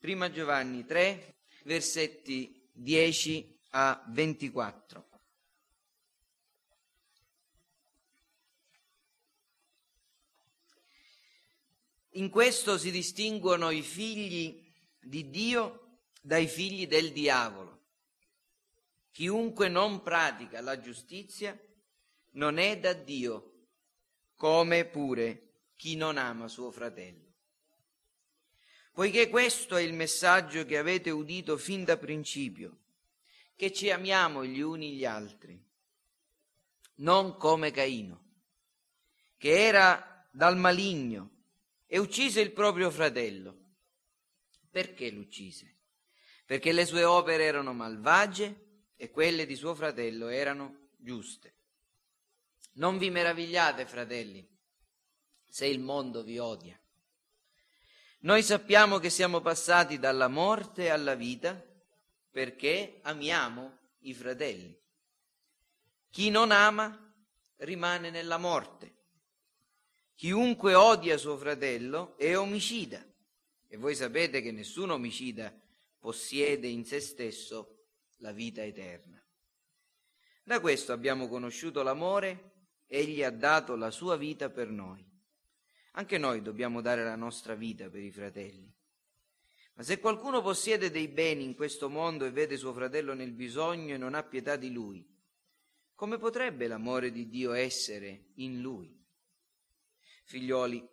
Prima Giovanni 3, versetti 10 a 24. In questo si distinguono i figli di Dio dai figli del diavolo. Chiunque non pratica la giustizia non è da Dio, come pure chi non ama suo fratello. Poiché questo è il messaggio che avete udito fin da principio, che ci amiamo gli uni gli altri, non come Caino, che era dal maligno e uccise il proprio fratello. Perché l'uccise? Perché le sue opere erano malvagie e quelle di suo fratello erano giuste. Non vi meravigliate, fratelli, se il mondo vi odia. Noi sappiamo che siamo passati dalla morte alla vita perché amiamo i fratelli. Chi non ama rimane nella morte. Chiunque odia suo fratello è omicida. E voi sapete che nessun omicida possiede in se stesso la vita eterna. Da questo abbiamo conosciuto l'amore, egli ha dato la sua vita per noi. Anche noi dobbiamo dare la nostra vita per i fratelli. Ma se qualcuno possiede dei beni in questo mondo e vede suo fratello nel bisogno e non ha pietà di lui, come potrebbe l'amore di Dio essere in lui? Figlioli,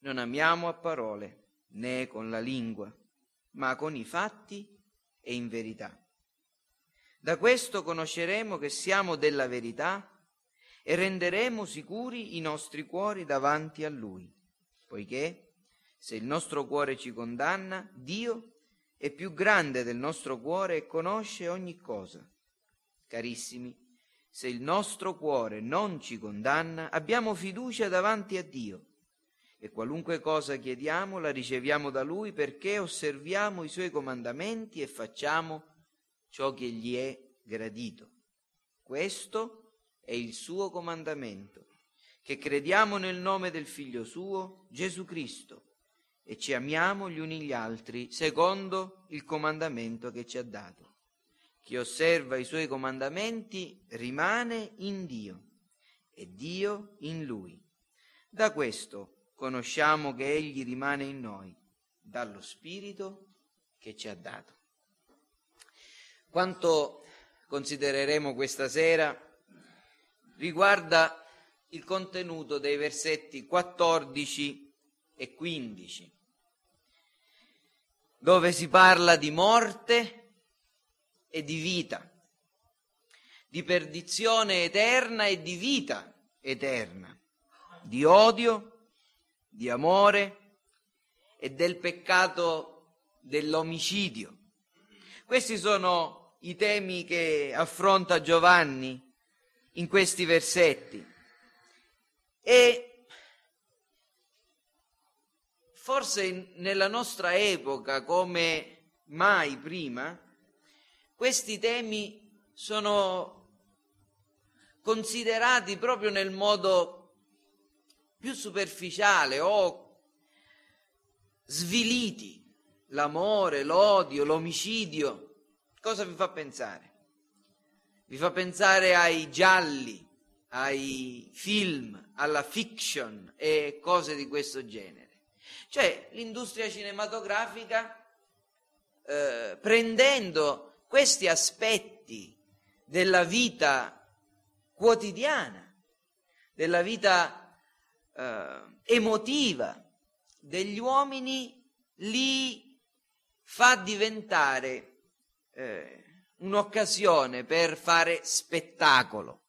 non amiamo a parole né con la lingua, ma con i fatti e in verità. Da questo conosceremo che siamo della verità e renderemo sicuri i nostri cuori davanti a Lui, poiché se il nostro cuore ci condanna, Dio è più grande del nostro cuore e conosce ogni cosa. Carissimi, se il nostro cuore non ci condanna, abbiamo fiducia davanti a Dio e qualunque cosa chiediamo la riceviamo da Lui perché osserviamo i Suoi comandamenti e facciamo ciò che gli è gradito. Questo è il suo comandamento, che crediamo nel nome del Figlio suo, Gesù Cristo, e ci amiamo gli uni gli altri secondo il comandamento che ci ha dato. Chi osserva i suoi comandamenti rimane in Dio e Dio in lui. Da questo conosciamo che Egli rimane in noi dallo Spirito che ci ha dato. Quanto considereremo questa sera riguarda il contenuto dei versetti 14 e 15, dove si parla di morte e di vita, di perdizione eterna e di vita eterna, di odio di amore e del peccato dell'omicidio. Questi sono i temi che affronta Giovanni in questi versetti. E forse nella nostra epoca, come mai prima, questi temi sono considerati proprio nel modo più superficiale o sviliti, l'amore, l'odio, l'omicidio, cosa vi fa pensare? Vi fa pensare ai gialli, ai film, alla fiction e cose di questo genere. Cioè l'industria cinematografica, eh, prendendo questi aspetti della vita quotidiana, della vita eh, emotiva degli uomini li fa diventare eh, un'occasione per fare spettacolo.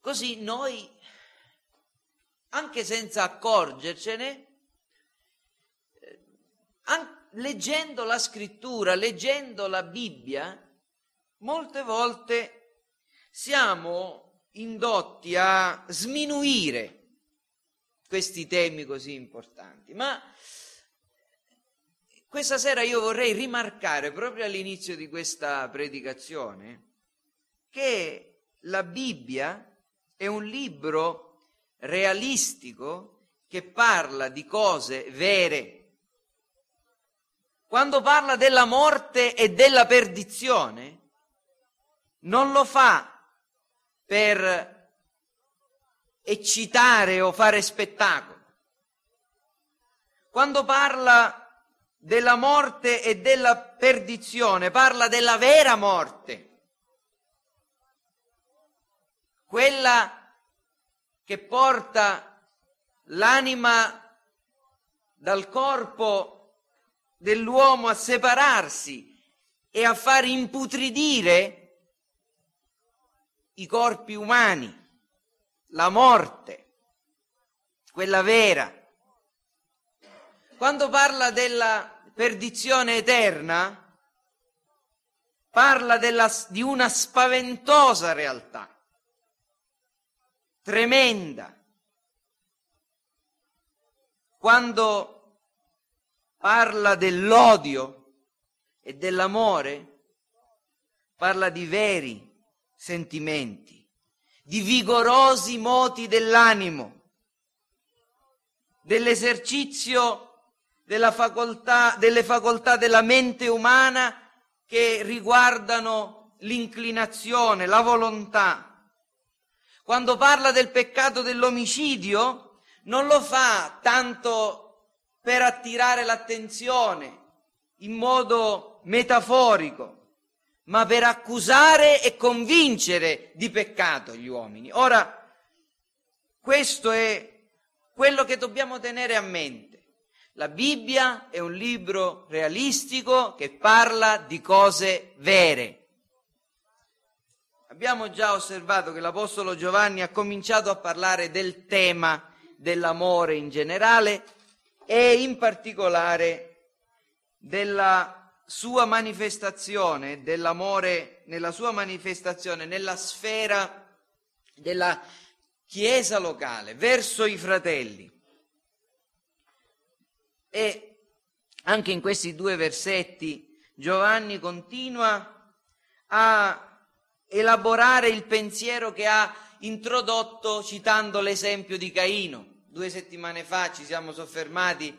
Così noi, anche senza accorgercene, eh, leggendo la scrittura, leggendo la Bibbia, molte volte siamo indotti a sminuire questi temi così importanti. Ma questa sera io vorrei rimarcare proprio all'inizio di questa predicazione che la Bibbia è un libro realistico che parla di cose vere. Quando parla della morte e della perdizione, non lo fa per eccitare o fare spettacolo. Quando parla della morte e della perdizione, parla della vera morte, quella che porta l'anima dal corpo dell'uomo a separarsi e a far imputridire i corpi umani la morte, quella vera. Quando parla della perdizione eterna, parla della, di una spaventosa realtà, tremenda. Quando parla dell'odio e dell'amore, parla di veri sentimenti di vigorosi moti dell'animo, dell'esercizio facoltà, delle facoltà della mente umana che riguardano l'inclinazione, la volontà. Quando parla del peccato dell'omicidio, non lo fa tanto per attirare l'attenzione in modo metaforico, ma per accusare e convincere di peccato gli uomini. Ora, questo è quello che dobbiamo tenere a mente. La Bibbia è un libro realistico che parla di cose vere. Abbiamo già osservato che l'Apostolo Giovanni ha cominciato a parlare del tema dell'amore in generale e in particolare della sua manifestazione dell'amore, nella sua manifestazione nella sfera della Chiesa locale, verso i fratelli. E anche in questi due versetti Giovanni continua a elaborare il pensiero che ha introdotto citando l'esempio di Caino. Due settimane fa ci siamo soffermati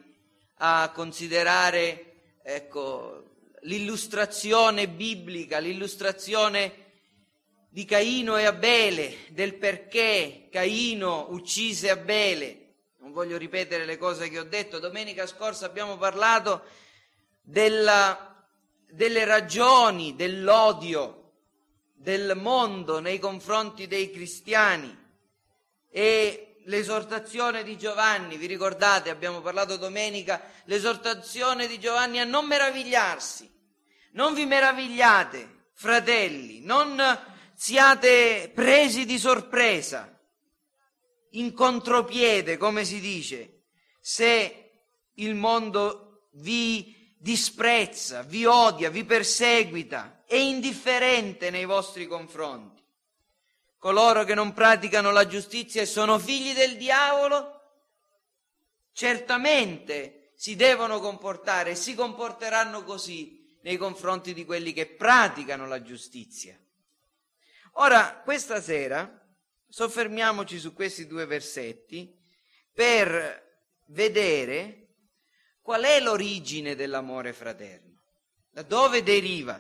a considerare ecco, l'illustrazione biblica, l'illustrazione di Caino e Abele, del perché Caino uccise Abele. Non voglio ripetere le cose che ho detto. Domenica scorsa abbiamo parlato della, delle ragioni dell'odio del mondo nei confronti dei cristiani e l'esortazione di Giovanni, vi ricordate, abbiamo parlato domenica, l'esortazione di Giovanni a non meravigliarsi, non vi meravigliate, fratelli, non siate presi di sorpresa, in contropiede, come si dice, se il mondo vi disprezza, vi odia, vi perseguita, è indifferente nei vostri confronti. Coloro che non praticano la giustizia e sono figli del diavolo, certamente si devono comportare e si comporteranno così nei confronti di quelli che praticano la giustizia. Ora, questa sera soffermiamoci su questi due versetti per vedere qual è l'origine dell'amore fraterno, da dove deriva.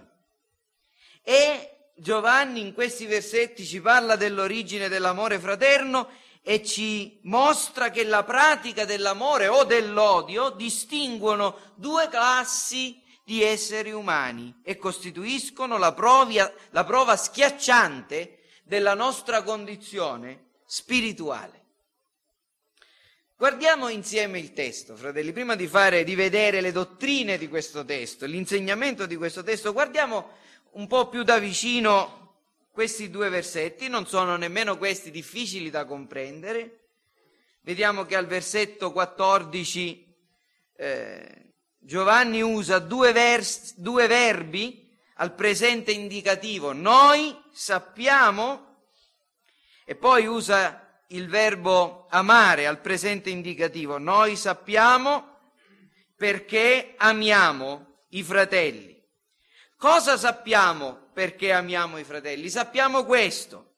E Giovanni in questi versetti ci parla dell'origine dell'amore fraterno e ci mostra che la pratica dell'amore o dell'odio distinguono due classi di esseri umani e costituiscono la, provia, la prova schiacciante della nostra condizione spirituale. Guardiamo insieme il testo, fratelli, prima di, fare, di vedere le dottrine di questo testo, l'insegnamento di questo testo, guardiamo un po' più da vicino questi due versetti, non sono nemmeno questi difficili da comprendere. Vediamo che al versetto 14 eh, Giovanni usa due, vers- due verbi al presente indicativo. Noi sappiamo e poi usa il verbo amare al presente indicativo. Noi sappiamo perché amiamo i fratelli. Cosa sappiamo perché amiamo i fratelli? Sappiamo questo.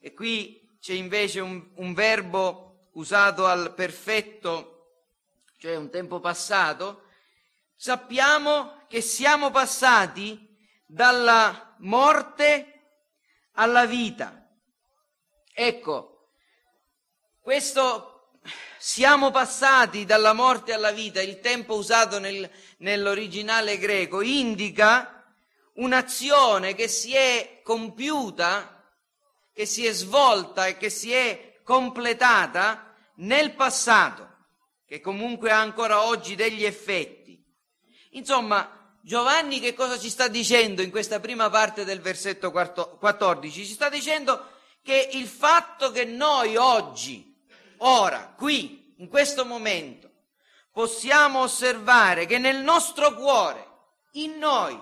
E qui c'è invece un, un verbo usato al perfetto, cioè un tempo passato, sappiamo che siamo passati dalla morte alla vita. Ecco, questo siamo passati dalla morte alla vita, il tempo usato nel, nell'originale greco, indica un'azione che si è compiuta, che si è svolta e che si è completata nel passato, che comunque ha ancora oggi degli effetti. Insomma, Giovanni che cosa ci sta dicendo in questa prima parte del versetto 14? Ci sta dicendo che il fatto che noi oggi, ora, qui, in questo momento, possiamo osservare che nel nostro cuore, in noi,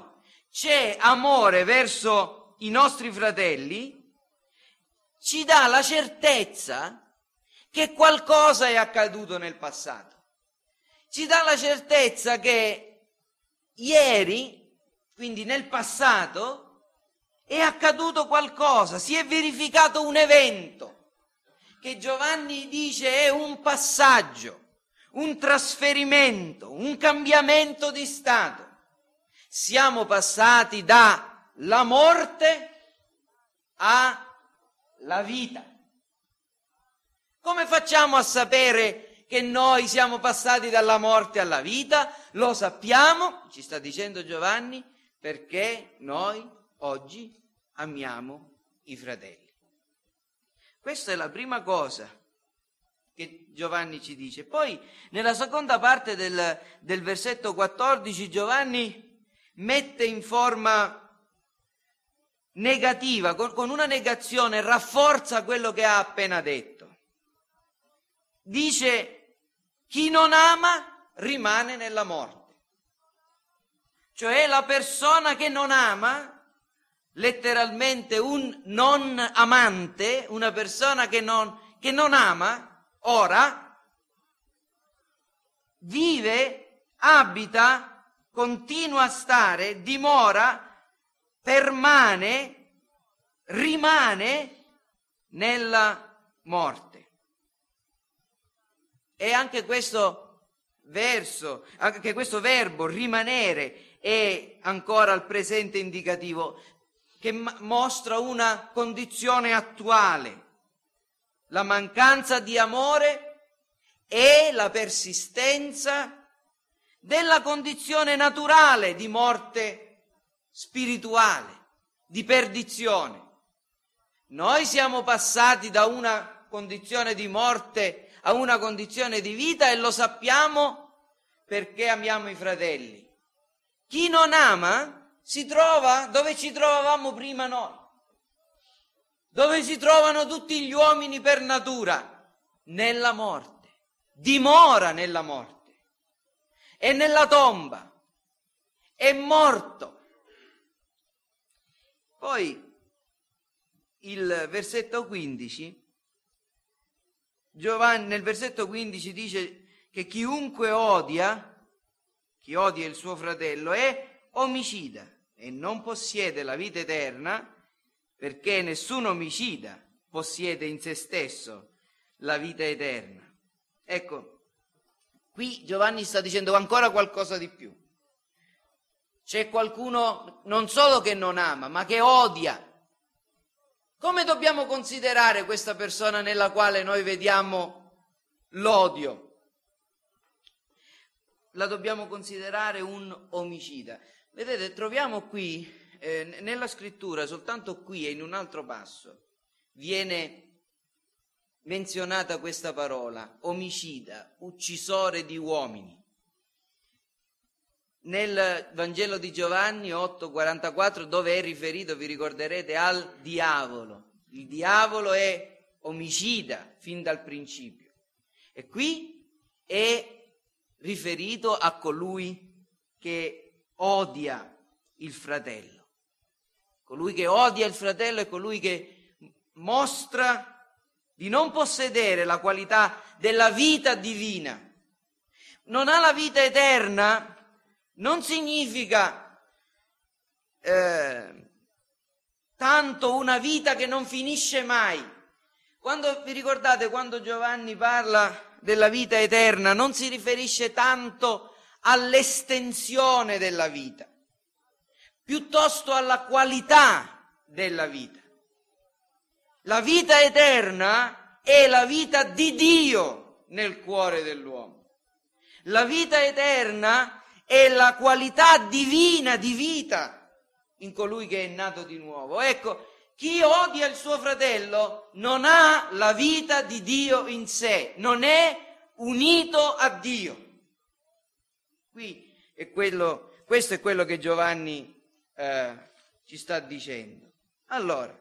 c'è amore verso i nostri fratelli, ci dà la certezza che qualcosa è accaduto nel passato. Ci dà la certezza che ieri, quindi nel passato, è accaduto qualcosa, si è verificato un evento che Giovanni dice è un passaggio, un trasferimento, un cambiamento di stato. Siamo passati dalla morte alla vita. Come facciamo a sapere che noi siamo passati dalla morte alla vita? Lo sappiamo, ci sta dicendo Giovanni, perché noi oggi amiamo i fratelli. Questa è la prima cosa che Giovanni ci dice. Poi nella seconda parte del, del versetto 14 Giovanni mette in forma negativa, con, con una negazione, rafforza quello che ha appena detto dice chi non ama rimane nella morte. Cioè la persona che non ama, letteralmente un non amante, una persona che non, che non ama, ora, vive, abita, continua a stare, dimora, permane, rimane nella morte. E anche questo verso, anche questo verbo rimanere è ancora al presente indicativo che mostra una condizione attuale, la mancanza di amore e la persistenza della condizione naturale di morte spirituale, di perdizione. Noi siamo passati da una condizione di morte a una condizione di vita e lo sappiamo perché amiamo i fratelli. Chi non ama si trova dove ci trovavamo prima noi, dove si trovano tutti gli uomini per natura, nella morte, dimora nella morte, è nella tomba, è morto. Poi il versetto 15 Giovanni nel versetto 15 dice che chiunque odia, chi odia il suo fratello, è omicida e non possiede la vita eterna perché nessun omicida possiede in se stesso la vita eterna. Ecco, qui Giovanni sta dicendo ancora qualcosa di più. C'è qualcuno non solo che non ama, ma che odia come dobbiamo considerare questa persona nella quale noi vediamo l'odio? La dobbiamo considerare un omicida. Vedete, troviamo qui, eh, nella scrittura, soltanto qui e in un altro passo, viene menzionata questa parola, omicida, uccisore di uomini. Nel Vangelo di Giovanni 8:44 dove è riferito, vi ricorderete, al diavolo. Il diavolo è omicida fin dal principio. E qui è riferito a colui che odia il fratello. Colui che odia il fratello è colui che mostra di non possedere la qualità della vita divina. Non ha la vita eterna non significa eh, tanto una vita che non finisce mai, Quando vi ricordate quando Giovanni parla della vita eterna, non si riferisce tanto all'estensione della vita, piuttosto alla qualità della vita. La vita eterna è la vita di Dio nel cuore dell'uomo. La vita eterna è la qualità divina di vita in colui che è nato di nuovo. Ecco, chi odia il suo fratello non ha la vita di Dio in sé, non è unito a Dio. Qui è quello, questo è quello che Giovanni eh, ci sta dicendo. Allora,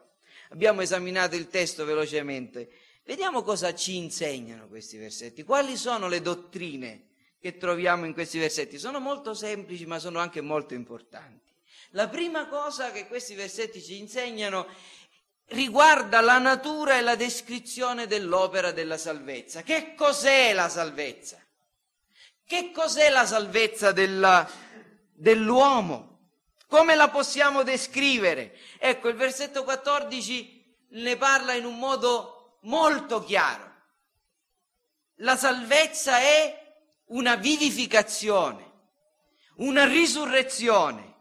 abbiamo esaminato il testo velocemente. Vediamo cosa ci insegnano questi versetti. Quali sono le dottrine che troviamo in questi versetti? Sono molto semplici, ma sono anche molto importanti. La prima cosa che questi versetti ci insegnano riguarda la natura e la descrizione dell'opera della salvezza. Che cos'è la salvezza? Che cos'è la salvezza della, dell'uomo? Come la possiamo descrivere? Ecco, il versetto 14 ne parla in un modo molto chiaro. La salvezza è una vivificazione, una risurrezione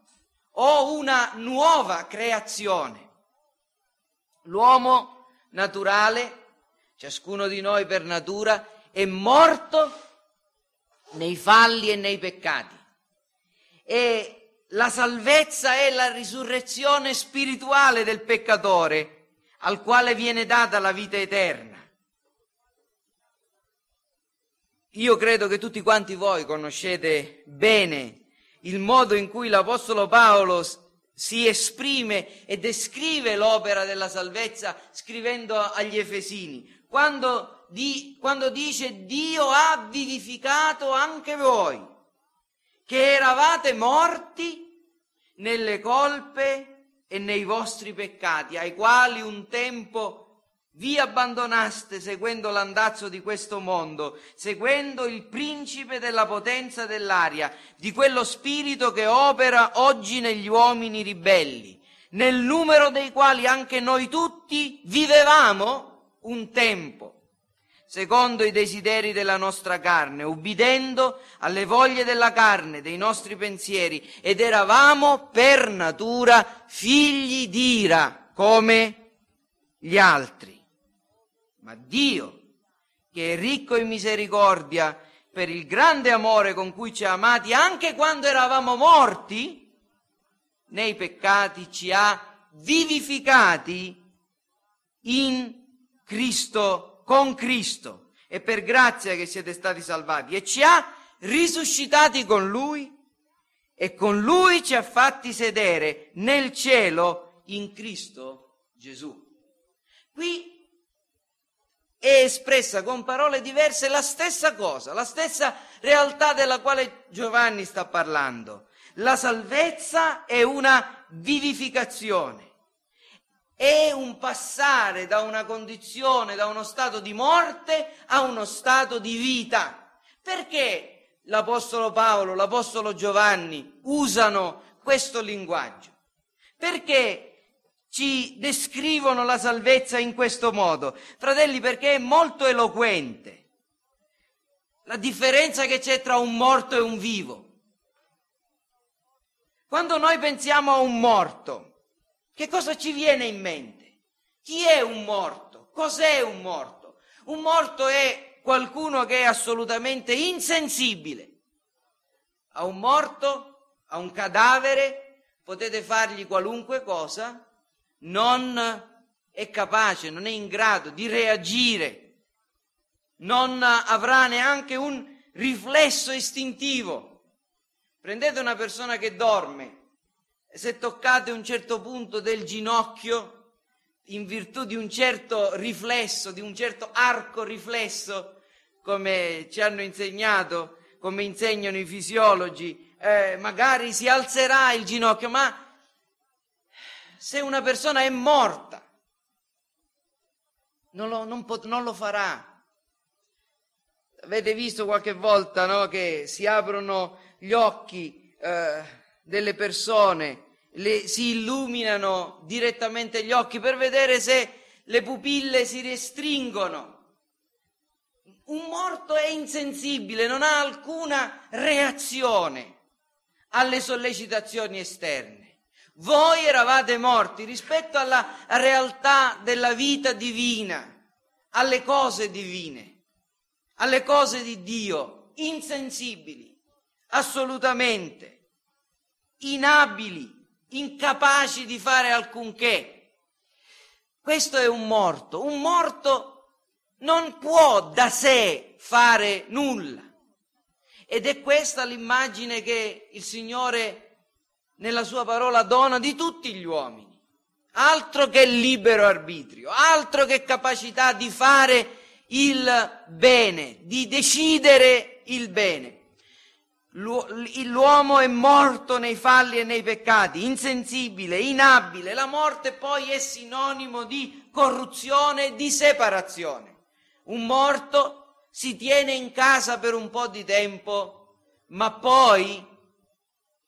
o una nuova creazione. L'uomo naturale, ciascuno di noi per natura, è morto nei falli e nei peccati. E la salvezza è la risurrezione spirituale del peccatore al quale viene data la vita eterna. Io credo che tutti quanti voi conoscete bene il modo in cui l'Apostolo Paolo si esprime e descrive l'opera della salvezza scrivendo agli Efesini, quando, di, quando dice Dio ha vivificato anche voi, che eravate morti nelle colpe e nei vostri peccati, ai quali un tempo vi abbandonaste seguendo l'andazzo di questo mondo, seguendo il principe della potenza dell'aria, di quello spirito che opera oggi negli uomini ribelli, nel numero dei quali anche noi tutti vivevamo un tempo, secondo i desideri della nostra carne, ubbidendo alle voglie della carne, dei nostri pensieri, ed eravamo per natura figli d'ira, come gli altri ma Dio, che è ricco in misericordia per il grande amore con cui ci ha amati, anche quando eravamo morti nei peccati, ci ha vivificati in Cristo, con Cristo. È per grazia che siete stati salvati e ci ha risuscitati con Lui e con Lui ci ha fatti sedere nel cielo in Cristo Gesù. Qui è espressa con parole diverse la stessa cosa, la stessa realtà della quale Giovanni sta parlando. La salvezza è una vivificazione, è un passare da una condizione, da uno stato di morte a uno stato di vita. Perché l'Apostolo Paolo, l'Apostolo Giovanni usano questo linguaggio? Perché ci descrivono la salvezza in questo modo. Fratelli, perché è molto eloquente la differenza che c'è tra un morto e un vivo. Quando noi pensiamo a un morto, che cosa ci viene in mente? Chi è un morto? Cos'è un morto? Un morto è qualcuno che è assolutamente insensibile. A un morto, a un cadavere, potete fargli qualunque cosa, non è capace, non è in grado di reagire, non avrà neanche un riflesso istintivo. Prendete una persona che dorme se toccate un certo punto del ginocchio, in virtù di un certo riflesso, di un certo arco riflesso, come ci hanno insegnato, come insegnano i fisiologi, eh, magari si alzerà il ginocchio, ma se una persona è morta, non lo, non pot, non lo farà. Avete visto qualche volta no, che si aprono gli occhi eh, delle persone, le, si illuminano direttamente gli occhi per vedere se le pupille si restringono. Un morto è insensibile, non ha alcuna reazione alle sollecitazioni esterne. Voi eravate morti rispetto alla realtà della vita divina, alle cose divine, alle cose di Dio, insensibili, assolutamente, inabili, incapaci di fare alcunché. Questo è un morto. Un morto non può da sé fare nulla. Ed è questa l'immagine che il Signore nella sua parola dona di tutti gli uomini. Altro che libero arbitrio, altro che capacità di fare il bene, di decidere il bene. L'uomo è morto nei falli e nei peccati, insensibile, inabile. La morte poi è sinonimo di corruzione e di separazione. Un morto si tiene in casa per un po' di tempo, ma poi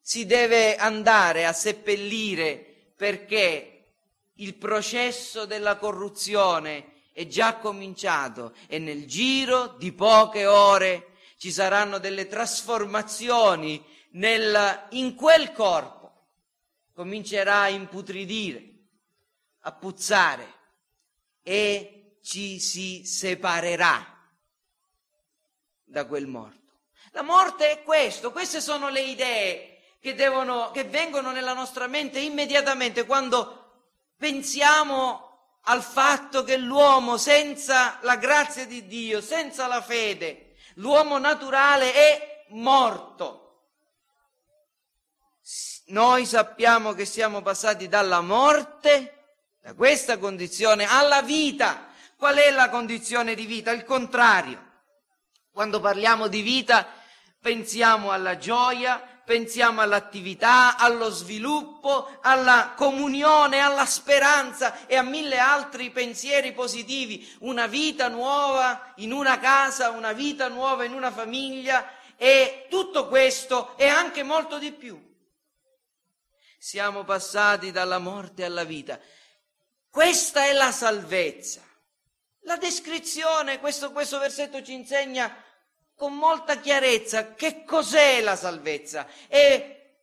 si deve andare a seppellire perché il processo della corruzione è già cominciato e nel giro di poche ore ci saranno delle trasformazioni nel, in quel corpo. Comincerà a imputridire, a puzzare e ci si separerà da quel morto. La morte è questo, queste sono le idee che, devono, che vengono nella nostra mente immediatamente quando pensiamo al fatto che l'uomo senza la grazia di Dio, senza la fede, l'uomo naturale è morto. Noi sappiamo che siamo passati dalla morte, da questa condizione, alla vita. Qual è la condizione di vita? Il contrario. Quando parliamo di vita pensiamo alla gioia, pensiamo all'attività, allo sviluppo, alla comunione, alla speranza e a mille altri pensieri positivi, una vita nuova in una casa, una vita nuova in una famiglia e tutto questo e anche molto di più. Siamo passati dalla morte alla vita. Questa è la salvezza. La descrizione, questo, questo versetto ci insegna con molta chiarezza che cos'è la salvezza. È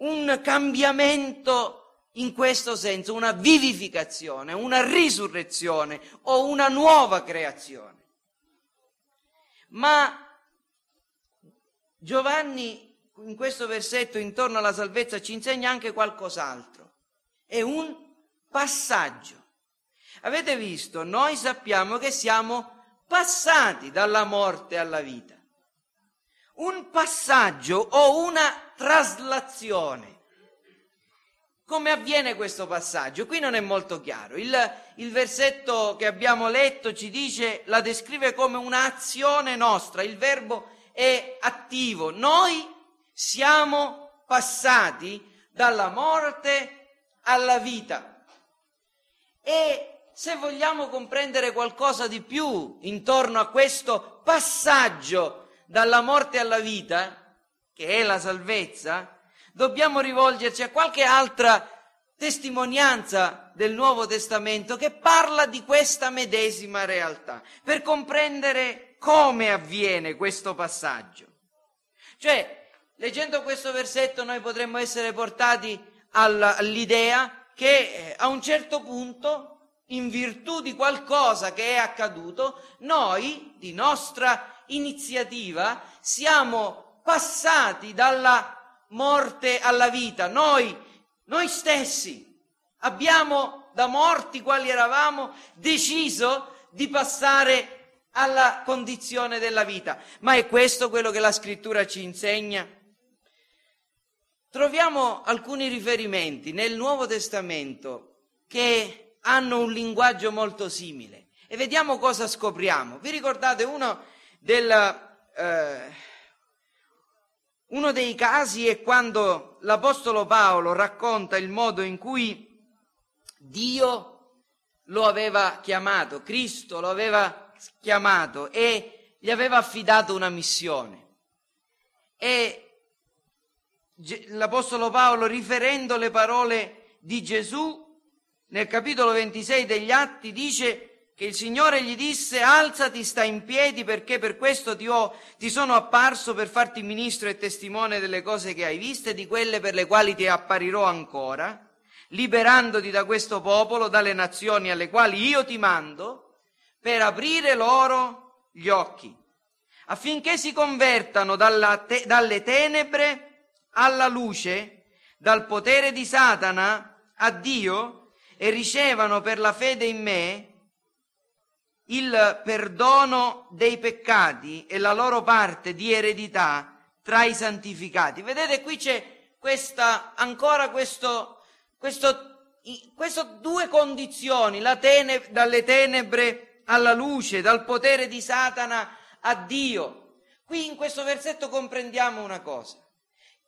un cambiamento in questo senso, una vivificazione, una risurrezione o una nuova creazione. Ma Giovanni in questo versetto intorno alla salvezza ci insegna anche qualcos'altro. È un passaggio. Avete visto? Noi sappiamo che siamo passati dalla morte alla vita. Un passaggio o una traslazione. Come avviene questo passaggio? Qui non è molto chiaro. Il, il, versetto che abbiamo letto ci dice, la descrive come un'azione nostra, il verbo è attivo. Noi siamo passati dalla morte alla vita. E se vogliamo comprendere qualcosa di più intorno a questo passaggio dalla morte alla vita, che è la salvezza, dobbiamo rivolgerci a qualche altra testimonianza del Nuovo Testamento che parla di questa medesima realtà, per comprendere come avviene questo passaggio. Cioè, leggendo questo versetto noi potremmo essere portati all'idea che eh, a un certo punto in virtù di qualcosa che è accaduto, noi, di nostra iniziativa, siamo passati dalla morte alla vita. Noi, noi stessi, abbiamo da morti quali eravamo deciso di passare alla condizione della vita. Ma è questo quello che la scrittura ci insegna? Troviamo alcuni riferimenti nel Nuovo Testamento che hanno un linguaggio molto simile. E vediamo cosa scopriamo. Vi ricordate uno, del, eh, uno dei casi è quando l'Apostolo Paolo racconta il modo in cui Dio lo aveva chiamato, Cristo lo aveva chiamato e gli aveva affidato una missione. E l'Apostolo Paolo, riferendo le parole di Gesù, nel capitolo 26 degli Atti dice che il Signore gli disse alzati, sta in piedi perché per questo ti, ho, ti sono apparso per farti ministro e testimone delle cose che hai viste e di quelle per le quali ti apparirò ancora, liberandoti da questo popolo, dalle nazioni alle quali io ti mando, per aprire loro gli occhi, affinché si convertano te, dalle tenebre alla luce, dal potere di Satana a Dio e ricevano per la fede in me il perdono dei peccati e la loro parte di eredità tra i santificati. Vedete qui c'è questa, ancora questo, questo, questo due condizioni, tene, dalle tenebre alla luce, dal potere di Satana a Dio. Qui in questo versetto comprendiamo una cosa,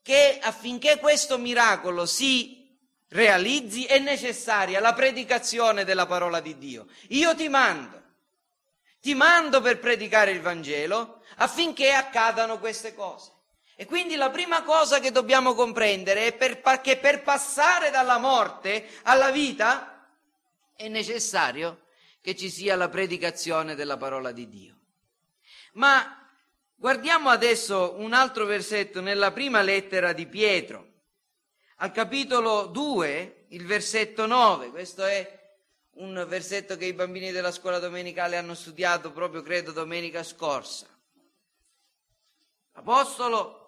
che affinché questo miracolo si realizzi è necessaria la predicazione della parola di Dio. Io ti mando, ti mando per predicare il Vangelo affinché accadano queste cose. E quindi la prima cosa che dobbiamo comprendere è per, che per passare dalla morte alla vita è necessario che ci sia la predicazione della parola di Dio. Ma guardiamo adesso un altro versetto nella prima lettera di Pietro, al capitolo 2, il versetto 9. Questo è un versetto che i bambini della scuola domenicale hanno studiato proprio, credo, domenica scorsa. L'Apostolo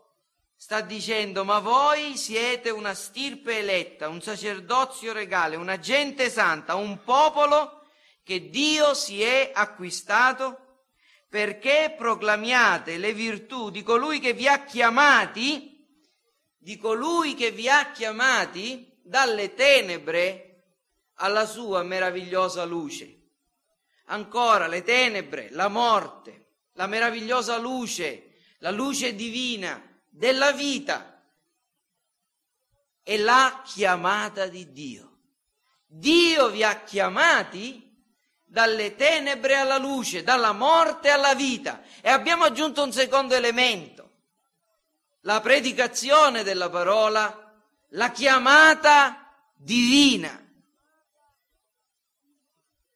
sta dicendo, ma voi siete una stirpe eletta, un sacerdozio regale, una gente santa, un popolo che Dio si è acquistato perché proclamiate le virtù di colui che vi ha chiamati, di colui che vi ha chiamati dalle tenebre alla sua meravigliosa luce. Ancora le tenebre, la morte, la meravigliosa luce, la luce divina della vita e la chiamata di Dio. Dio vi ha chiamati dalle tenebre alla luce, dalla morte alla vita. E abbiamo aggiunto un secondo elemento, la predicazione della parola, la chiamata divina.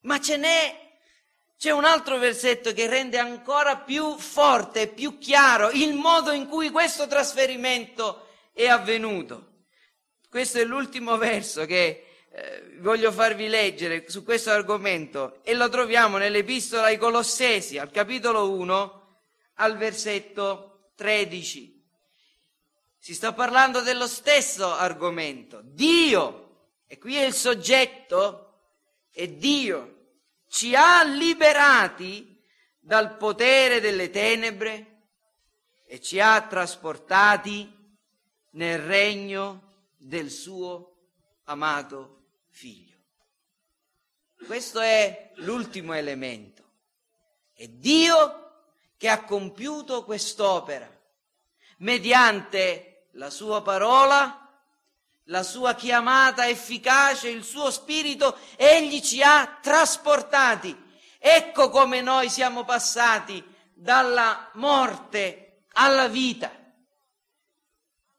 Ma ce n'è, c'è un altro versetto che rende ancora più forte più chiaro il modo in cui questo trasferimento è avvenuto. Questo è l'ultimo verso che eh, voglio farvi leggere su questo argomento e lo troviamo nell'epistola ai Colossesi, al capitolo 1, al versetto 13. Si sta parlando dello stesso argomento. Dio, e qui è il soggetto, è Dio, ci ha liberati dal potere delle tenebre e ci ha trasportati nel regno del suo amato figlio. Questo è l'ultimo elemento. È Dio che ha compiuto quest'opera mediante la sua parola, la sua chiamata efficace, il suo spirito, egli ci ha trasportati. Ecco come noi siamo passati dalla morte alla vita.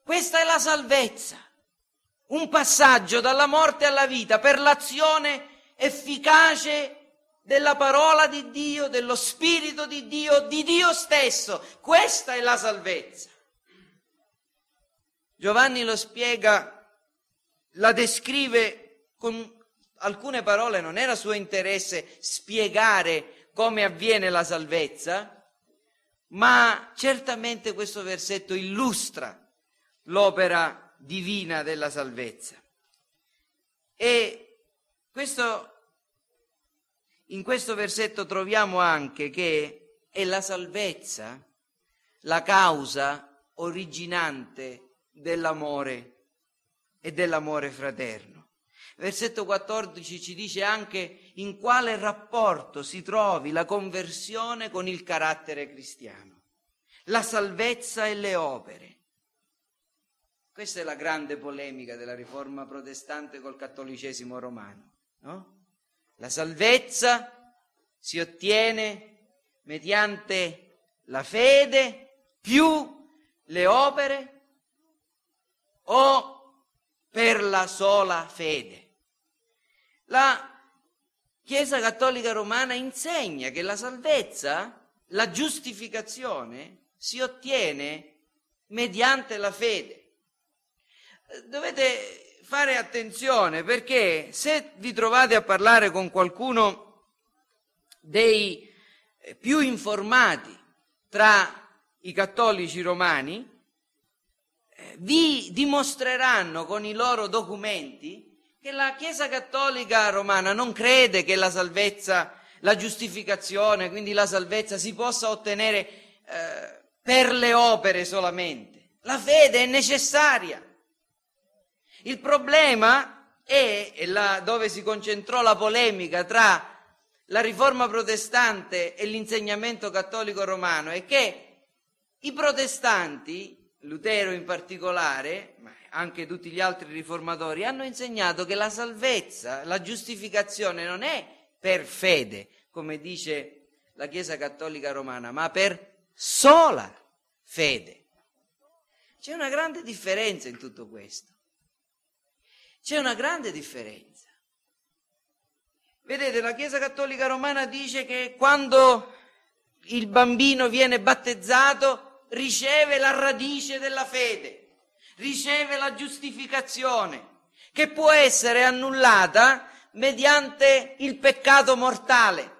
Questa è la salvezza un passaggio dalla morte alla vita per l'azione efficace della parola di Dio, dello Spirito di Dio, di Dio stesso. Questa è la salvezza. Giovanni lo spiega, la descrive con alcune parole, non era suo interesse spiegare come avviene la salvezza, ma certamente questo versetto illustra l'opera divina della salvezza. E questo, in questo versetto troviamo anche che è la salvezza la causa originante dell'amore e dell'amore fraterno. Versetto 14 ci dice anche in quale rapporto si trovi la conversione con il carattere cristiano, la salvezza e le opere. Questa è la grande polemica della riforma protestante col cattolicesimo romano. No? La salvezza si ottiene mediante la fede più le opere o per la sola fede. La Chiesa Cattolica Romana insegna che la salvezza, la giustificazione, si ottiene mediante la fede. Dovete fare attenzione perché se vi trovate a parlare con qualcuno dei più informati tra i cattolici romani, vi dimostreranno con i loro documenti che la Chiesa cattolica romana non crede che la salvezza, la giustificazione, quindi la salvezza si possa ottenere eh, per le opere solamente. La fede è necessaria. Il problema è, è là dove si concentrò la polemica tra la riforma protestante e l'insegnamento cattolico romano, è che i protestanti Lutero in particolare, ma anche tutti gli altri riformatori, hanno insegnato che la salvezza, la giustificazione non è per fede, come dice la Chiesa Cattolica Romana, ma per sola fede. C'è una grande differenza in tutto questo. C'è una grande differenza. Vedete, la Chiesa Cattolica Romana dice che quando il bambino viene battezzato riceve la radice della fede, riceve la giustificazione, che può essere annullata mediante il peccato mortale.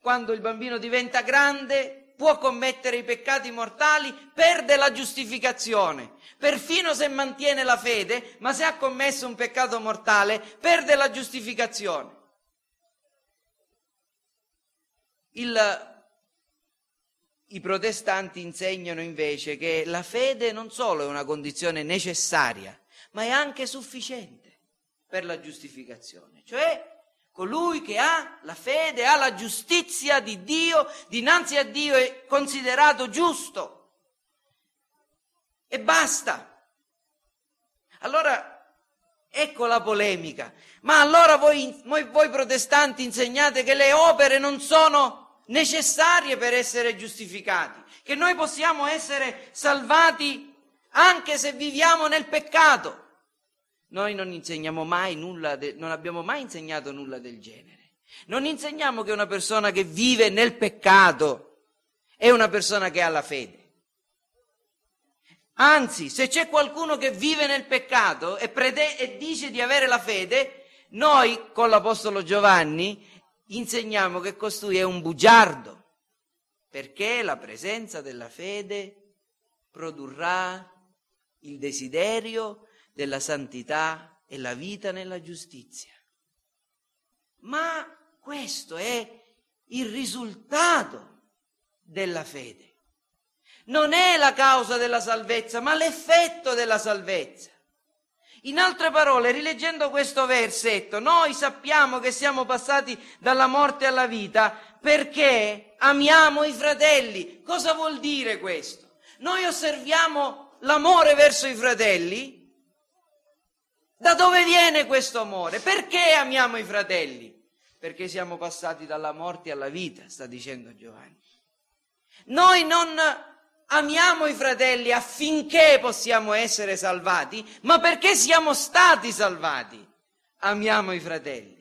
Quando il bambino diventa grande, può commettere i peccati mortali, perde la giustificazione. Perfino se mantiene la fede, ma se ha commesso un peccato mortale, perde la giustificazione. Il i protestanti insegnano invece che la fede non solo è una condizione necessaria, ma è anche sufficiente per la giustificazione. Cioè, colui che ha la fede, ha la giustizia di Dio, dinanzi a Dio è considerato giusto. E basta. Allora, ecco la polemica. Ma allora voi, voi, protestanti insegnate che le opere non sono necessarie per essere giustificati, che noi possiamo essere salvati anche se viviamo nel peccato. Noi non insegniamo mai nulla, de, non abbiamo mai insegnato nulla del genere. Non insegniamo che una persona che vive nel peccato è una persona che ha la fede. Anzi, se c'è qualcuno che vive nel peccato e, prede- e dice di avere la fede, noi con l'Apostolo Giovanni insegniamo che costui è un bugiardo, perché la presenza della fede produrrà il desiderio della santità e la vita nella giustizia. Ma questo è il risultato della fede. Non è la causa della salvezza, ma l'effetto della salvezza. In altre parole, rileggendo questo versetto, noi sappiamo che siamo passati dalla morte alla vita perché amiamo i fratelli. Cosa vuol dire questo? Noi osserviamo l'amore verso i fratelli. Da dove viene questo amore? Perché amiamo i fratelli? Perché siamo passati dalla morte alla vita, sta dicendo Giovanni. Noi non amiamo i fratelli affinché possiamo essere salvati, ma perché siamo stati salvati. Amiamo i fratelli.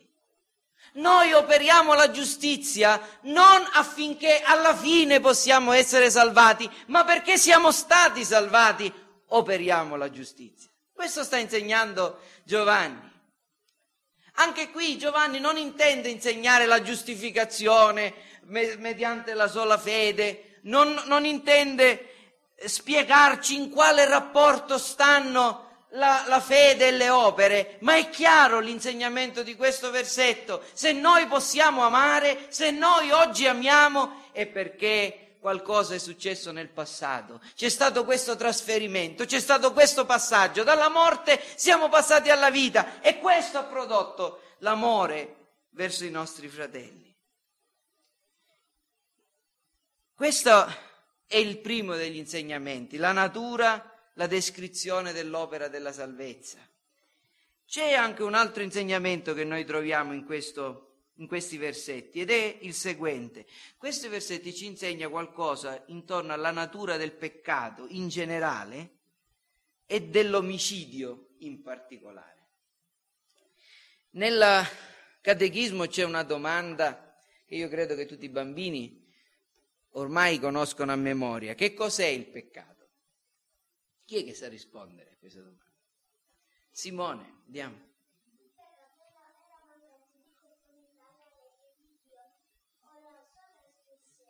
Noi operiamo la giustizia non affinché alla fine possiamo essere salvati, ma perché siamo stati salvati, operiamo la giustizia. Questo sta insegnando Giovanni. Anche qui Giovanni non intende insegnare la giustificazione mediante la sola fede, non, non intende spiegarci in quale rapporto stanno la, la, fede e le opere, ma è chiaro l'insegnamento di questo versetto. Se noi possiamo amare, se noi oggi amiamo, è perché qualcosa è successo nel passato. C'è stato questo trasferimento, c'è stato questo passaggio. Dalla morte siamo passati alla vita e questo ha prodotto l'amore verso i nostri fratelli. Questo è il primo degli insegnamenti, la natura, la descrizione dell'opera della salvezza. C'è anche un altro insegnamento che noi troviamo in, questo, in questi versetti ed è il seguente. Questi versetti ci insegna qualcosa intorno alla natura del peccato in generale e dell'omicidio in particolare. Nel catechismo c'è una domanda che io credo che tutti i bambini ormai conoscono a memoria. Che cos'è il peccato? Chi è che sa rispondere a questa domanda? Simone, andiamo.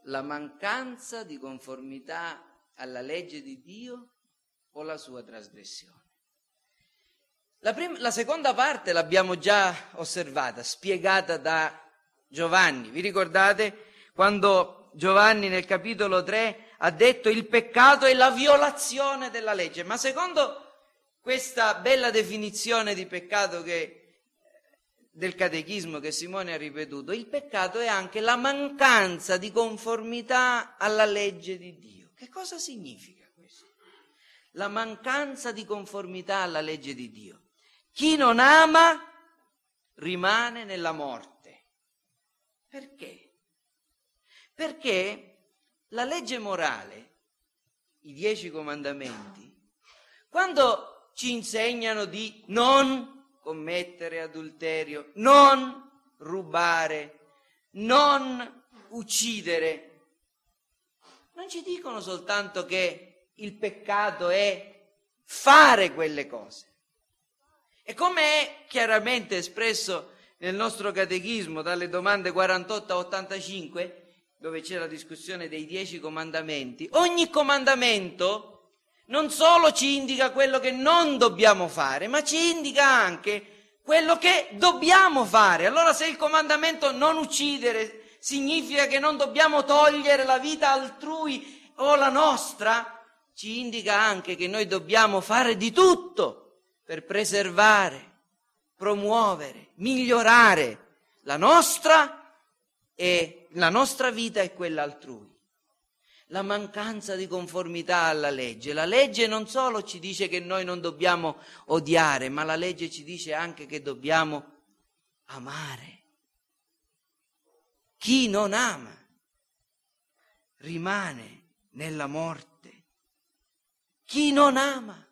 La mancanza di conformità alla legge di Dio o la sua trasgressione? La, prima, la seconda parte l'abbiamo già osservata, spiegata da Giovanni. Vi ricordate quando Giovanni nel capitolo 3 ha detto il peccato è la violazione della legge? Ma secondo questa bella definizione di peccato che, del catechismo che Simone ha ripetuto, il peccato è anche la mancanza di conformità alla legge di Dio. Che cosa significa questo? La mancanza di conformità alla legge di Dio. Chi non ama rimane nella morte. Perché? Perché la legge morale, i dieci comandamenti, quando ci insegnano di non commettere adulterio, non rubare, non uccidere, non ci dicono soltanto che il peccato è fare quelle cose, e come è chiaramente espresso nel nostro catechismo dalle domande 48 a 85, dove c'è la discussione dei dieci comandamenti, ogni comandamento non solo ci indica quello che non dobbiamo fare, ma ci indica anche quello che dobbiamo fare. Allora se il comandamento non uccidere significa che non dobbiamo togliere la vita altrui o la nostra, ci indica anche che noi dobbiamo fare di tutto per preservare, promuovere, migliorare la nostra e la nostra vita e quella altrui. La mancanza di conformità alla legge. La legge non solo ci dice che noi non dobbiamo odiare, ma la legge ci dice anche che dobbiamo amare. Chi non ama rimane nella morte. Chi non ama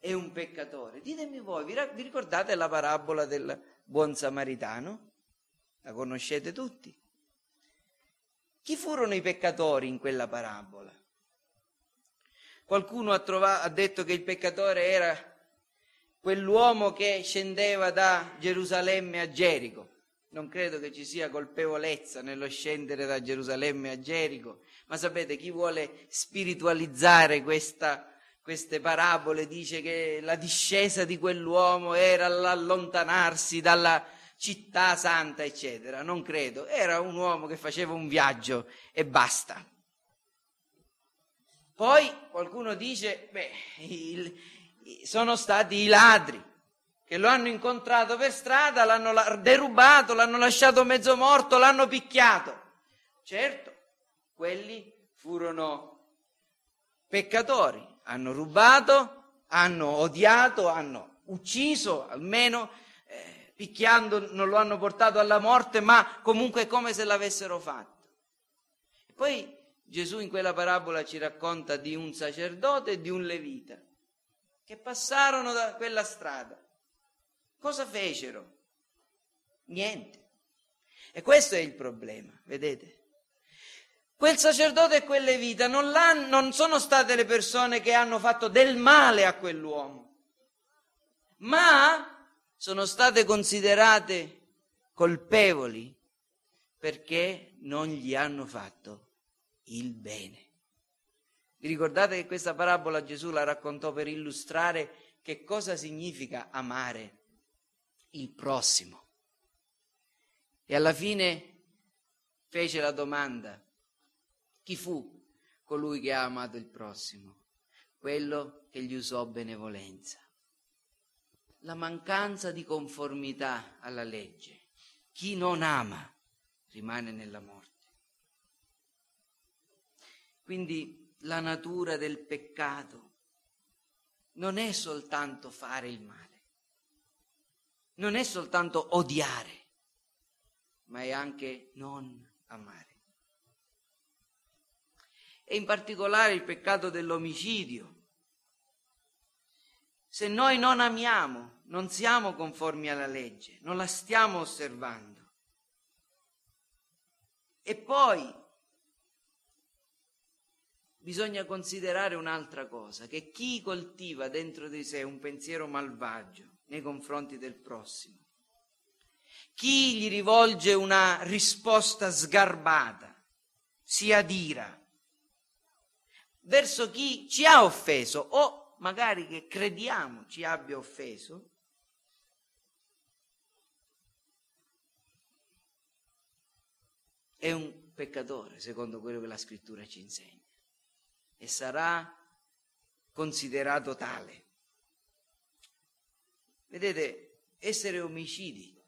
è un peccatore. Ditemi voi, vi ricordate la parabola del buon samaritano? La conoscete tutti? Chi furono i peccatori in quella parabola? Qualcuno ha, trovato, ha detto che il peccatore era quell'uomo che scendeva da Gerusalemme a Gerico. Non credo che ci sia colpevolezza nello scendere da Gerusalemme a Gerico, ma sapete chi vuole spiritualizzare questa queste parabole dice che la discesa di quell'uomo era l'allontanarsi dalla città santa, eccetera. Non credo, era un uomo che faceva un viaggio e basta. Poi qualcuno dice, beh, il, sono stati i ladri che lo hanno incontrato per strada, l'hanno derubato, l'hanno lasciato mezzo morto, l'hanno picchiato. Certo, quelli furono peccatori, hanno rubato, hanno odiato, hanno ucciso, almeno picchiando non lo hanno portato alla morte, ma comunque è come se l'avessero fatto. Poi Gesù in quella parabola ci racconta di un sacerdote e di un levita che passarono da quella strada. Cosa fecero? Niente. E questo è il problema, vedete? Quel sacerdote e quelle vita non, non sono state le persone che hanno fatto del male a quell'uomo, ma sono state considerate colpevoli perché non gli hanno fatto il bene. Vi ricordate che questa parabola Gesù la raccontò per illustrare che cosa significa amare il prossimo? E alla fine fece la domanda, chi fu colui che ha amato il prossimo? Quello che gli usò benevolenza. La mancanza di conformità alla legge. Chi non ama rimane nella morte. Quindi la natura del peccato non è soltanto fare il male, non è soltanto odiare, ma è anche non amare e in particolare il peccato dell'omicidio. Se noi non amiamo, non siamo conformi alla legge, non la stiamo osservando. E poi bisogna considerare un'altra cosa, che chi coltiva dentro di sé un pensiero malvagio nei confronti del prossimo, chi gli rivolge una risposta sgarbata, si adira verso chi ci ha offeso o magari che crediamo ci abbia offeso, è un peccatore, secondo quello che la scrittura ci insegna, e sarà considerato tale. Vedete, essere omicidi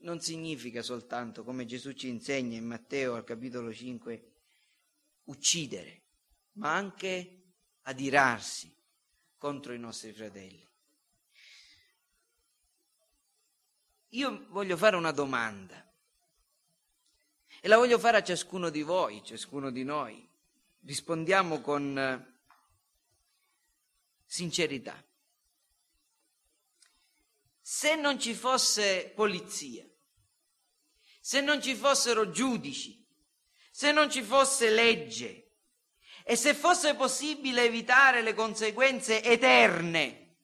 non significa soltanto, come Gesù ci insegna in Matteo al capitolo 5, uccidere, ma anche adirarsi contro i nostri fratelli. Io voglio fare una domanda e la voglio fare a ciascuno di voi, ciascuno di noi. Rispondiamo con eh, sincerità. Se non ci fosse polizia, se non ci fossero giudici, se non ci fosse legge e se fosse possibile evitare le conseguenze eterne,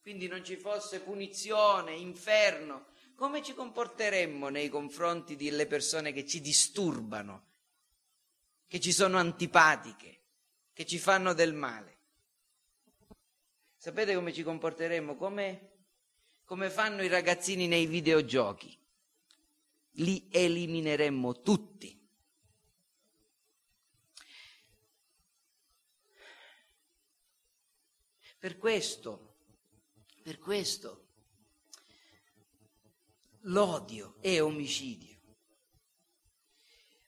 quindi non ci fosse punizione, inferno, come ci comporteremmo nei confronti delle persone che ci disturbano, che ci sono antipatiche, che ci fanno del male? Sapete come ci comporteremmo? Come, come fanno i ragazzini nei videogiochi li elimineremmo tutti. Per questo, per questo, l'odio è omicidio.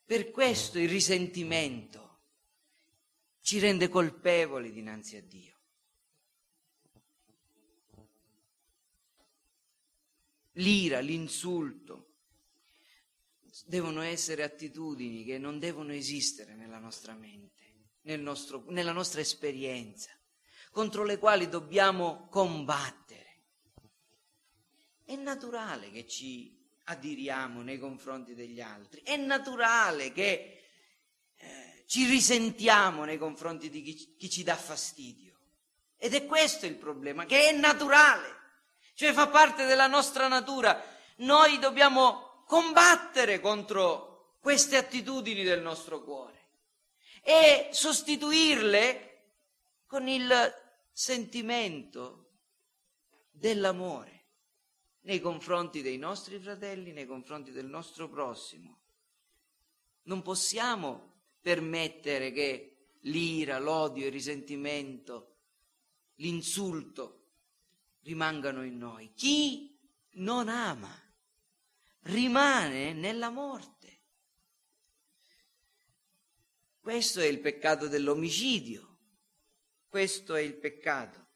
Per questo il risentimento ci rende colpevoli dinanzi a Dio. L'ira, l'insulto, devono essere attitudini che non devono esistere nella nostra mente, nel nostro, nella nostra esperienza, contro le quali dobbiamo combattere. È naturale che ci adiriamo nei confronti degli altri, è naturale che eh, ci risentiamo nei confronti di chi, chi ci dà fastidio. Ed è questo il problema, che è naturale, cioè fa parte della nostra natura. Noi dobbiamo combattere contro queste attitudini del nostro cuore e sostituirle con il sentimento dell'amore nei confronti dei nostri fratelli, nei confronti del nostro prossimo. Non possiamo permettere che l'ira, l'odio, il risentimento, l'insulto rimangano in noi. Chi non ama rimane nella morte. Questo è il peccato dell'omicidio, questo è il peccato.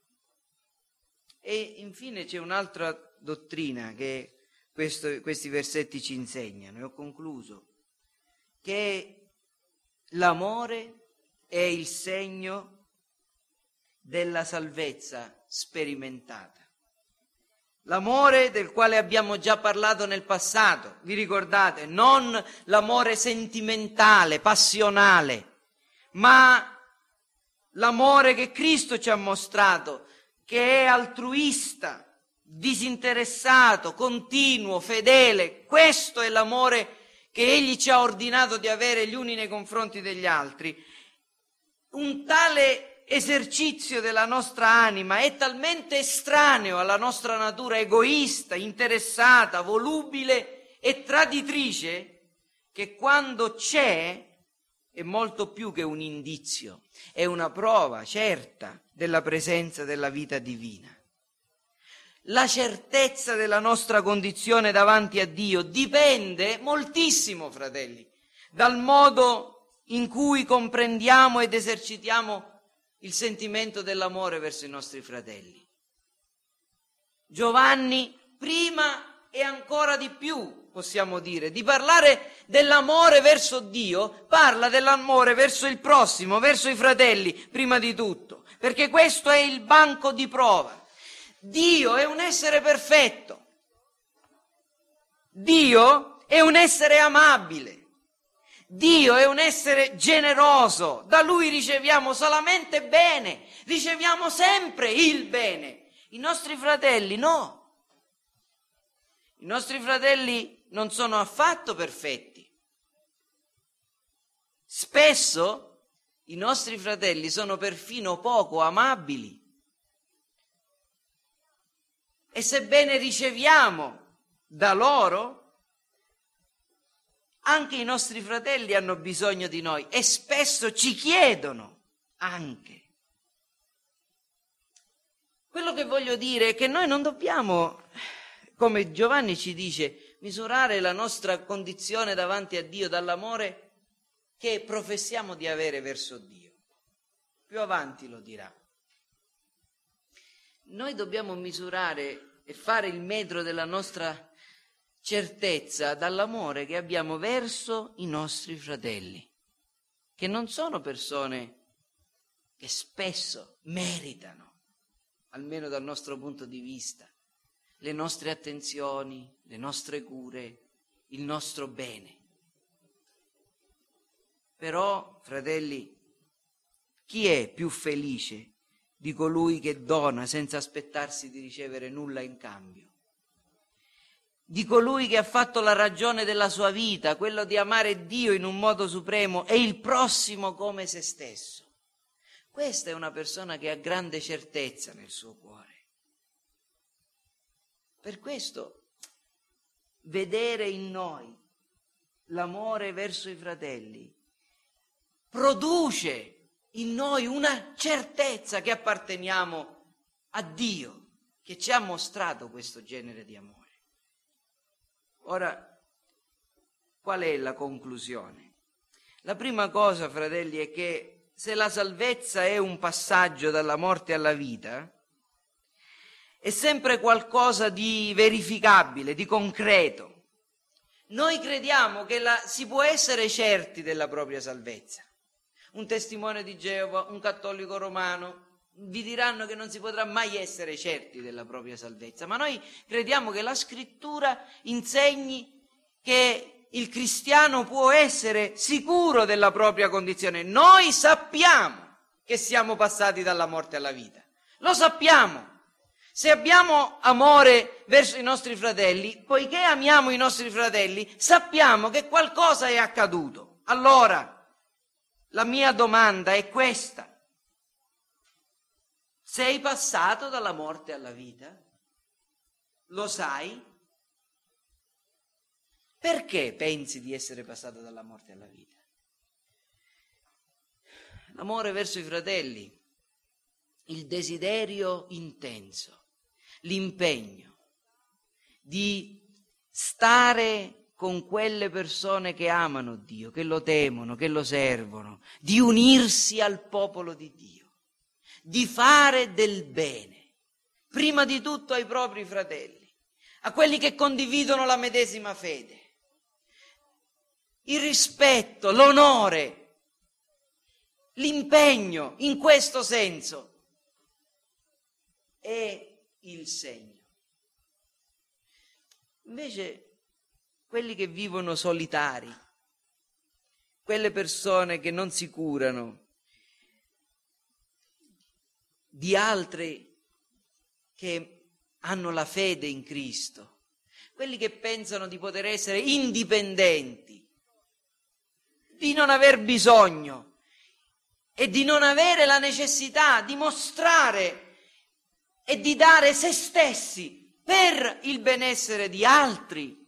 E infine c'è un'altra dottrina che questo, questi versetti ci insegnano, e ho concluso, che l'amore è il segno della salvezza sperimentata. L'amore del quale abbiamo già parlato nel passato, vi ricordate? Non l'amore sentimentale, passionale, ma l'amore che Cristo ci ha mostrato, che è altruista, disinteressato, continuo, fedele. Questo è l'amore che Egli ci ha ordinato di avere gli uni nei confronti degli altri. Un tale esercizio della nostra anima è talmente estraneo alla nostra natura egoista, interessata, volubile e traditrice che quando c'è è molto più che un indizio, è una prova certa della presenza della vita divina. La certezza della nostra condizione davanti a Dio dipende moltissimo, fratelli, dal modo in cui comprendiamo ed esercitiamo il sentimento dell'amore verso i nostri fratelli. Giovanni, prima e ancora di più, possiamo dire, di parlare dell'amore verso Dio, parla dell'amore verso il prossimo, verso i fratelli, prima di tutto, perché questo è il banco di prova. Dio è un essere perfetto. Dio è un essere amabile. Dio è un essere generoso. Da Lui riceviamo solamente bene. Riceviamo sempre il bene. I nostri fratelli no. I nostri fratelli non sono affatto perfetti. Spesso i nostri fratelli sono perfino poco amabili. E sebbene riceviamo da loro, anche i nostri fratelli hanno bisogno di noi e spesso ci chiedono anche. Quello che voglio dire è che noi non dobbiamo, come Giovanni ci dice, misurare la nostra condizione davanti a Dio dall'amore che professiamo di avere verso Dio. Più avanti lo dirà. Noi dobbiamo misurare e fare il metro della nostra certezza dall'amore che abbiamo verso i nostri fratelli, che non sono persone che spesso meritano, almeno dal nostro punto di vista, le nostre attenzioni, le nostre cure, il nostro bene. Però, fratelli, chi è più felice di colui che dona senza aspettarsi di ricevere nulla in cambio? Di colui che ha fatto la ragione della sua vita, quello di amare Dio in un modo supremo e il prossimo come se stesso. Questa è una persona che ha grande certezza nel suo cuore. Per questo vedere in noi l'amore verso i fratelli produce in noi una certezza che apparteniamo a Dio, che ci ha mostrato questo genere di amore. Ora, qual è la conclusione? La prima cosa, fratelli, è che se la salvezza è un passaggio dalla morte alla vita, è sempre qualcosa di verificabile, di concreto. Noi crediamo che la, si può essere certi della propria salvezza un testimone di Geova, un cattolico romano, vi diranno che non si potrà mai essere certi della propria salvezza, ma noi crediamo che la scrittura insegni che il cristiano può essere sicuro della propria condizione. Noi sappiamo che siamo passati dalla morte alla vita, lo sappiamo. Se abbiamo amore verso i nostri fratelli, poiché amiamo i nostri fratelli, sappiamo che qualcosa è accaduto. Allora, la mia domanda è questa. Sei passato dalla morte alla vita? Lo sai? Perché pensi di essere passato dalla morte alla vita? L'amore verso i fratelli, il desiderio intenso, l'impegno di stare con quelle persone che amano Dio, che lo temono, che lo servono, di unirsi al popolo di Dio, di fare del bene, prima di tutto ai propri fratelli, a quelli che condividono la medesima fede. Il rispetto, l'onore, l'impegno in questo senso è il segno. Invece quelli che vivono solitari, quelle persone che non si curano di altre che hanno la fede in Cristo, quelli che pensano di poter essere indipendenti, di non aver bisogno e di non avere la necessità di mostrare e di dare se stessi per il benessere di altri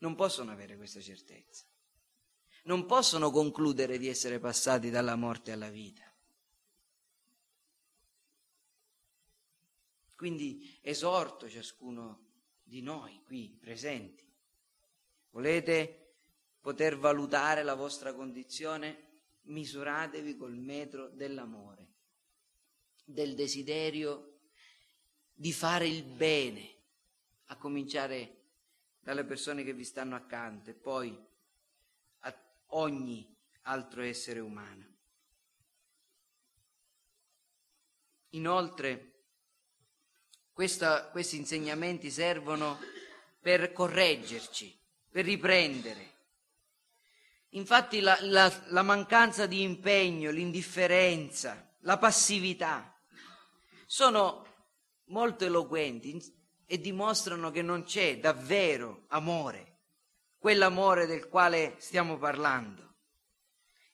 non possono avere questa certezza. Non possono concludere di essere passati dalla morte alla vita. Quindi esorto ciascuno di noi qui presenti. Volete poter valutare la vostra condizione? Misuratevi col metro dell'amore, del desiderio di fare il bene, a cominciare dalle persone che vi stanno accanto e poi a ogni altro essere umano. Inoltre, questa, questi insegnamenti servono per correggerci, per riprendere. Infatti la, la, la mancanza di impegno, l'indifferenza, la passività sono molto eloquenti e dimostrano che non c'è davvero amore, quell'amore del quale stiamo parlando.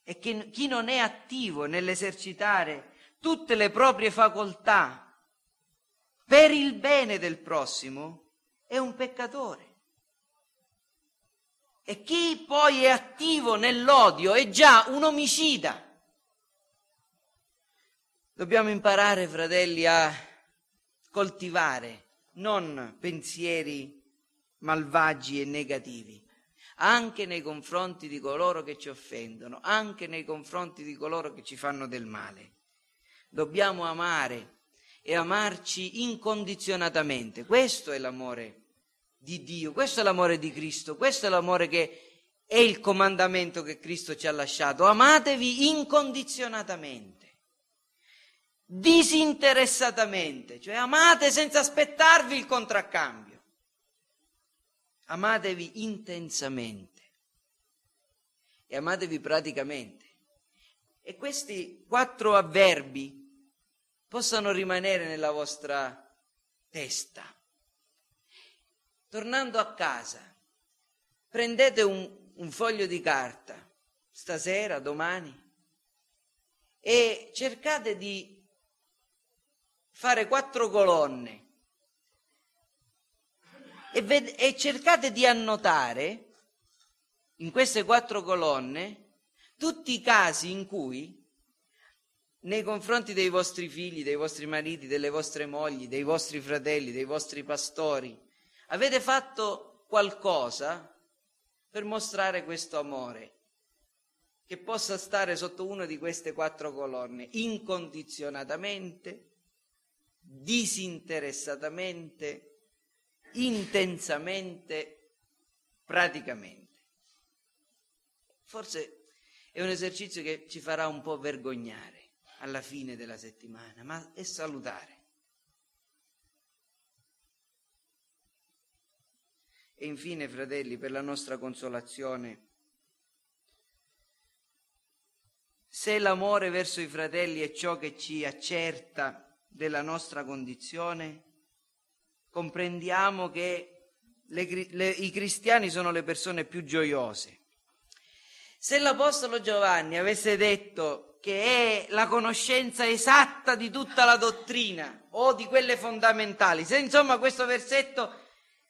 E che chi non è attivo nell'esercitare tutte le proprie facoltà per il bene del prossimo è un peccatore. E chi poi è attivo nell'odio è già un omicida. Dobbiamo imparare, fratelli, a coltivare non pensieri malvagi e negativi, anche nei confronti di coloro che ci offendono, anche nei confronti di coloro che ci fanno del male. Dobbiamo amare e amarci incondizionatamente. Questo è l'amore di Dio, questo è l'amore di Cristo, questo è l'amore che è il comandamento che Cristo ci ha lasciato. Amatevi incondizionatamente disinteressatamente, cioè amate senza aspettarvi il contraccambio. Amatevi intensamente e amatevi praticamente. E questi quattro avverbi possano rimanere nella vostra testa. Tornando a casa, prendete un, un foglio di carta, stasera, domani, e cercate di fare quattro colonne. E, ved- e cercate di annotare in queste quattro colonne tutti i casi in cui nei confronti dei vostri figli, dei vostri mariti, delle vostre mogli, dei vostri fratelli, dei vostri pastori, avete fatto qualcosa per mostrare questo amore che possa stare sotto una di queste quattro colonne, incondizionatamente, disinteressatamente, intensamente, praticamente. Forse è un esercizio che ci farà un po' vergognare alla fine della settimana, ma è salutare. E infine, fratelli, per la nostra consolazione, se l'amore verso i fratelli è ciò che ci accerta della nostra condizione, comprendiamo che le, le, i cristiani sono le persone più gioiose. Se l'Apostolo Giovanni avesse detto che è la conoscenza esatta di tutta la dottrina o di quelle fondamentali, se insomma questo versetto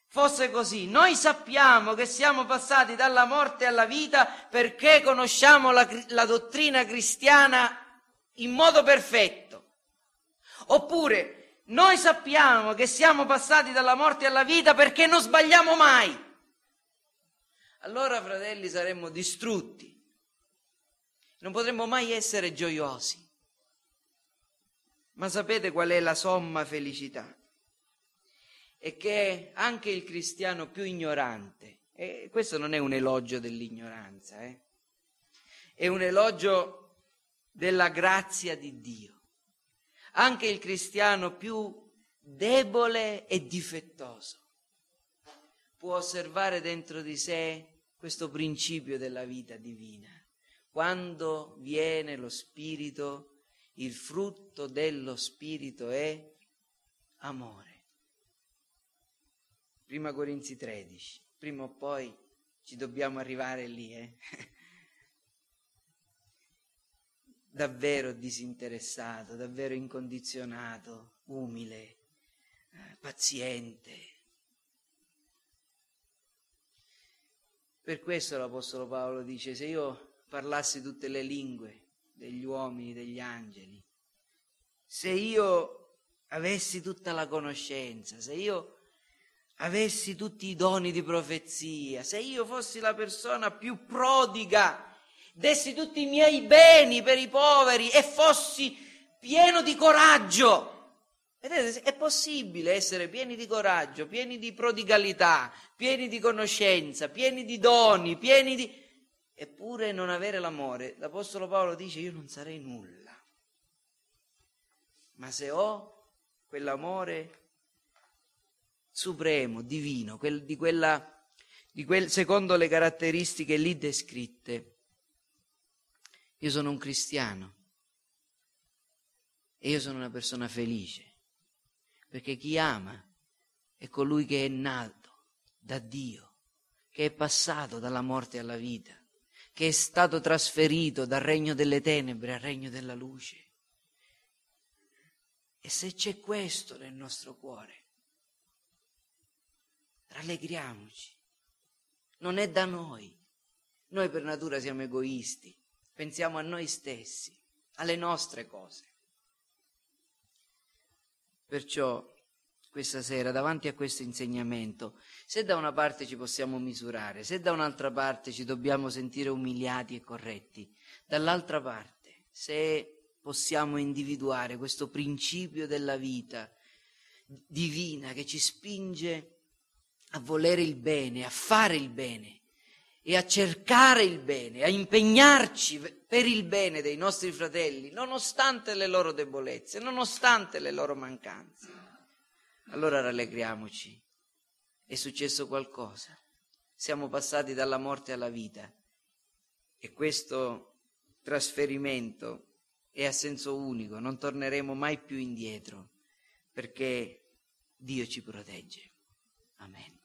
fosse così, noi sappiamo che siamo passati dalla morte alla vita perché conosciamo la, la dottrina cristiana in modo perfetto. Oppure noi sappiamo che siamo passati dalla morte alla vita perché non sbagliamo mai. Allora, fratelli, saremmo distrutti. Non potremmo mai essere gioiosi. Ma sapete qual è la somma felicità? È che anche il cristiano più ignorante, e questo non è un elogio dell'ignoranza, eh? è un elogio della grazia di Dio anche il cristiano più debole e difettoso può osservare dentro di sé questo principio della vita divina. Quando viene lo Spirito, il frutto dello Spirito è amore. Prima Corinzi 13, prima o poi ci dobbiamo arrivare lì, eh? davvero disinteressato, davvero incondizionato, umile, eh, paziente. Per questo l'Apostolo Paolo dice, se io parlassi tutte le lingue degli uomini, degli angeli, se io avessi tutta la conoscenza, se io avessi tutti i doni di profezia, se io fossi la persona più prodiga dessi tutti i miei beni per i poveri e fossi pieno di coraggio. Vedete, è possibile essere pieni di coraggio, pieni di prodigalità, pieni di conoscenza, pieni di doni, pieni di... eppure non avere l'amore. L'Apostolo Paolo dice io non sarei nulla. ma se ho quell'amore supremo, divino, quel, di, quella, di quel, secondo le caratteristiche lì descritte, io sono un cristiano e io sono una persona felice, perché chi ama è colui che è nato da Dio, che è passato dalla morte alla vita, che è stato trasferito dal regno delle tenebre al regno della luce. E se c'è questo nel nostro cuore, rallegriamoci. Non è da noi. Noi per natura siamo egoisti, pensiamo a noi stessi, alle nostre cose. Perciò questa sera davanti a questo insegnamento, se da una parte ci possiamo misurare, se da un'altra parte ci dobbiamo sentire umiliati e corretti, dall'altra parte, se possiamo individuare questo principio della vita divina che ci spinge a volere il bene, a fare il bene e a cercare il bene, a impegnarci per il bene dei nostri fratelli, nonostante le loro debolezze, nonostante le loro mancanze allora rallegriamoci. È successo qualcosa. Siamo passati dalla morte alla vita e questo trasferimento è a senso unico, non torneremo mai più indietro perché Dio ci protegge. Amen.